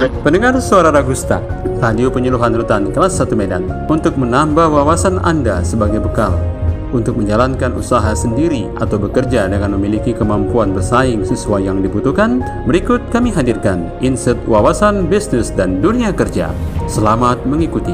Pendengar suara Ragusta, radio penyuluhan rutan kelas 1 Medan, untuk menambah wawasan Anda sebagai bekal untuk menjalankan usaha sendiri atau bekerja dengan memiliki kemampuan bersaing sesuai yang dibutuhkan, berikut kami hadirkan insert wawasan bisnis dan dunia kerja. Selamat mengikuti.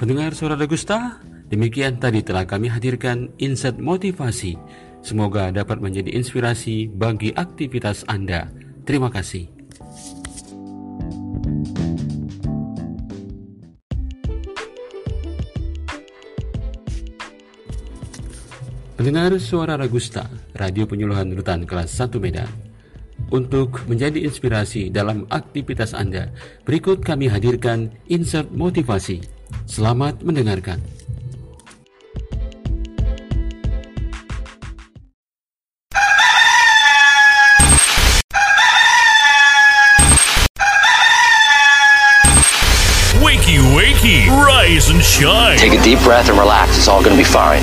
Pendengar suara Degusta, demikian tadi telah kami hadirkan insight motivasi. Semoga dapat menjadi inspirasi bagi aktivitas Anda. Terima kasih. Pendengar suara Ragusta, radio penyuluhan rutan kelas 1 Medan. Untuk menjadi inspirasi dalam aktivitas Anda, berikut kami hadirkan insert motivasi. Selamat mendengarkan. Wakey, wakey, rise and shine. Take a deep breath and relax. It's all going to be fine.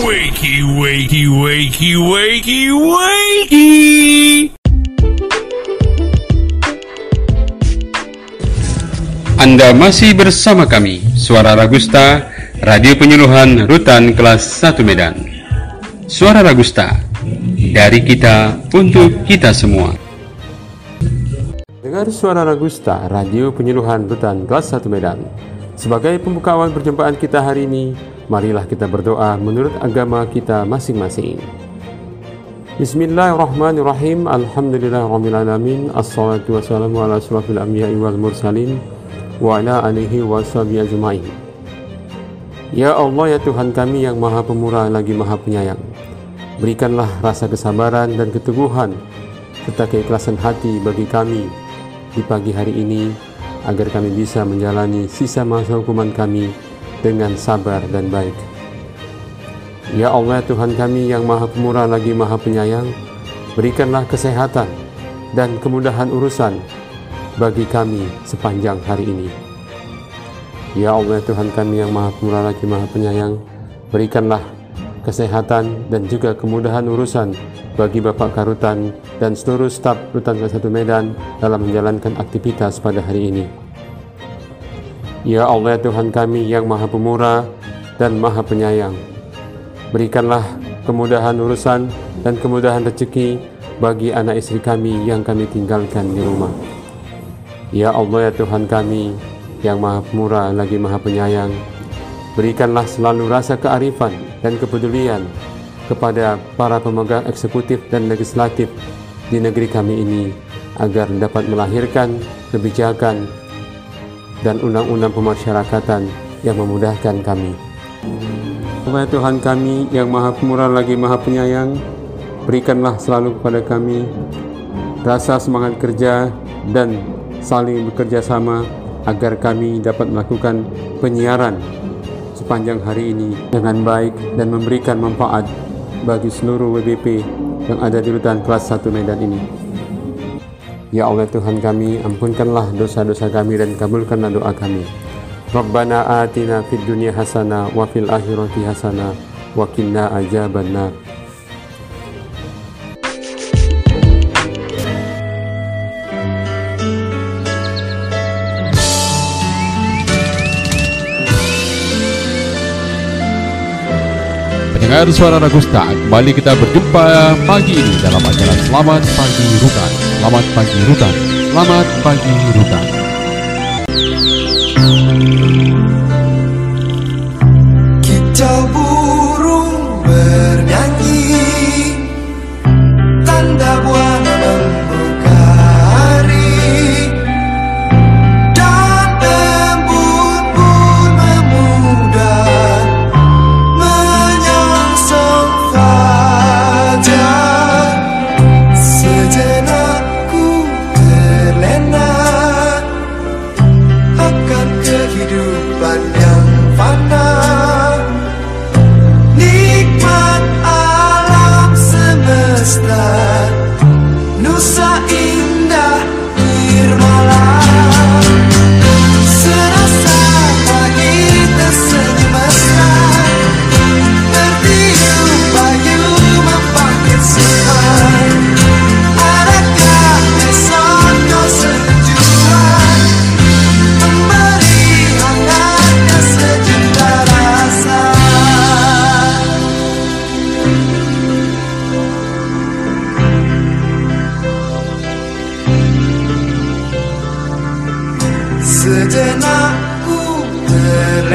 Wakey, wakey, wakey, wakey, wakey. Anda masih bersama kami, Suara Ragusta, Radio Penyuluhan Rutan Kelas 1 Medan. Suara Ragusta, dari kita untuk kita semua. Dengar Suara Ragusta, Radio Penyuluhan Rutan Kelas 1 Medan. Sebagai pembuka awal perjumpaan kita hari ini, marilah kita berdoa menurut agama kita masing-masing. Bismillahirrahmanirrahim. Alhamdulillahirrahmanirrahim. Assalatu wassalamu ala asrafil anbiya'i wal mursalin wa ala alihi wa ajma'in. Ya Allah ya Tuhan kami yang maha pemurah lagi maha penyayang Berikanlah rasa kesabaran dan keteguhan serta keikhlasan hati bagi kami di pagi hari ini agar kami bisa menjalani sisa masa hukuman kami dengan sabar dan baik. Ya Allah Tuhan kami yang maha pemurah lagi maha penyayang Berikanlah kesehatan dan kemudahan urusan bagi kami sepanjang hari ini. Ya Allah Tuhan kami yang maha pemurah lagi maha penyayang, berikanlah kesehatan dan juga kemudahan urusan bagi Bapak Karutan dan seluruh staf Rutan Kelas 1 Medan dalam menjalankan aktivitas pada hari ini. Ya Allah Tuhan kami yang maha pemurah dan maha penyayang, berikanlah kemudahan urusan dan kemudahan rezeki bagi anak istri kami yang kami tinggalkan di rumah. Ya Allah ya Tuhan kami yang maha murah lagi maha penyayang Berikanlah selalu rasa kearifan dan kepedulian kepada para pemegang eksekutif dan legislatif di negeri kami ini agar dapat melahirkan kebijakan dan undang-undang pemasyarakatan yang memudahkan kami. Ya Tuhan kami yang maha pemurah lagi maha penyayang, berikanlah selalu kepada kami rasa semangat kerja dan saling bekerja sama agar kami dapat melakukan penyiaran sepanjang hari ini dengan baik dan memberikan manfaat bagi seluruh WBP yang ada di rutan kelas 1 Medan ini. Ya Allah Tuhan kami, ampunkanlah dosa-dosa kami dan kabulkanlah doa kami. Rabbana atina fid dunya hasana wa fil akhirati hasana wa qina azabannar. Pendengar suara Ragusta, kembali kita berjumpa pagi ini dalam acara Selamat Pagi Rutan. Selamat Pagi Rutan. Selamat Pagi Rutan. Kita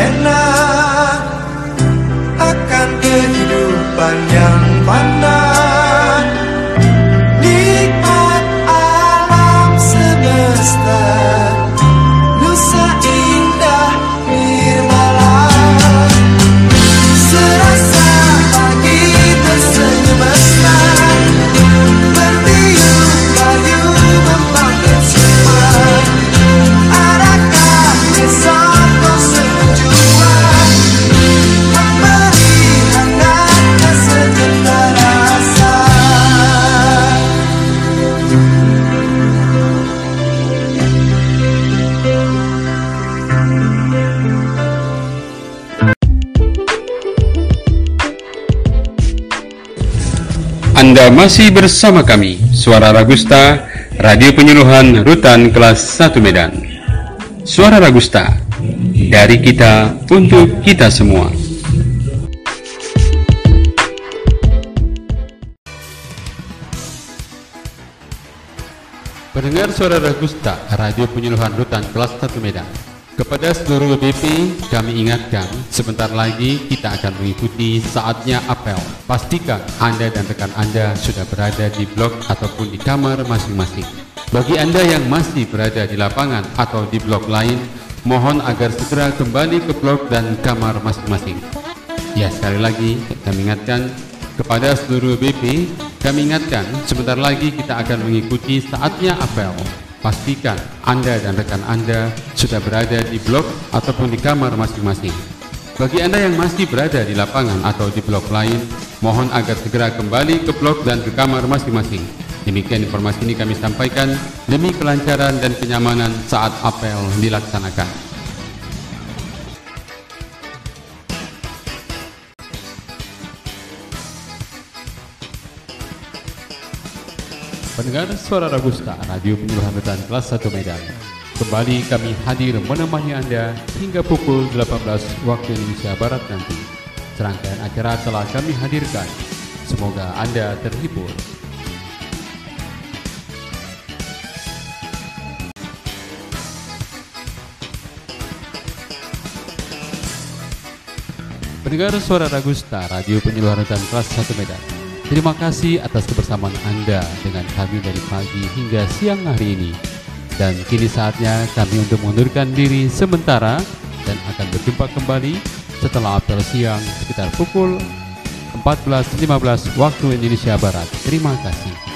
terlena Akan kehidupan yang fana Anda masih bersama kami, Suara Ragusta, Radio Penyuluhan Rutan Kelas 1 Medan. Suara Ragusta, dari kita untuk kita semua. Pendengar Suara Ragusta, Radio Penyuluhan Rutan Kelas 1 Medan. Kepada seluruh BP, kami ingatkan sebentar lagi kita akan mengikuti saatnya apel. Pastikan Anda dan rekan Anda sudah berada di blok ataupun di kamar masing-masing. Bagi Anda yang masih berada di lapangan atau di blok lain, mohon agar segera kembali ke blok dan kamar masing-masing. Ya, sekali lagi kami ingatkan kepada seluruh BP, kami ingatkan sebentar lagi kita akan mengikuti saatnya apel. Pastikan Anda dan rekan Anda sudah berada di blok ataupun di kamar masing-masing. Bagi Anda yang masih berada di lapangan atau di blok lain, mohon agar segera kembali ke blok dan ke kamar masing-masing. Demikian informasi ini kami sampaikan demi kelancaran dan kenyamanan saat apel dilaksanakan. Pendengar Suara Ragusta, Radio Penyuluhan Hutan Kelas 1 Medan. Kembali kami hadir menemani Anda hingga pukul 18 waktu Indonesia Barat nanti. Serangkaian acara telah kami hadirkan. Semoga Anda terhibur. Pendengar Suara Ragusta, Radio Penyuluhan Hutan Kelas 1 Medan. Terima kasih atas kebersamaan Anda dengan kami dari pagi hingga siang hari ini. Dan kini saatnya kami untuk mengundurkan diri sementara dan akan berjumpa kembali setelah apel siang sekitar pukul 14.15 waktu Indonesia Barat. Terima kasih.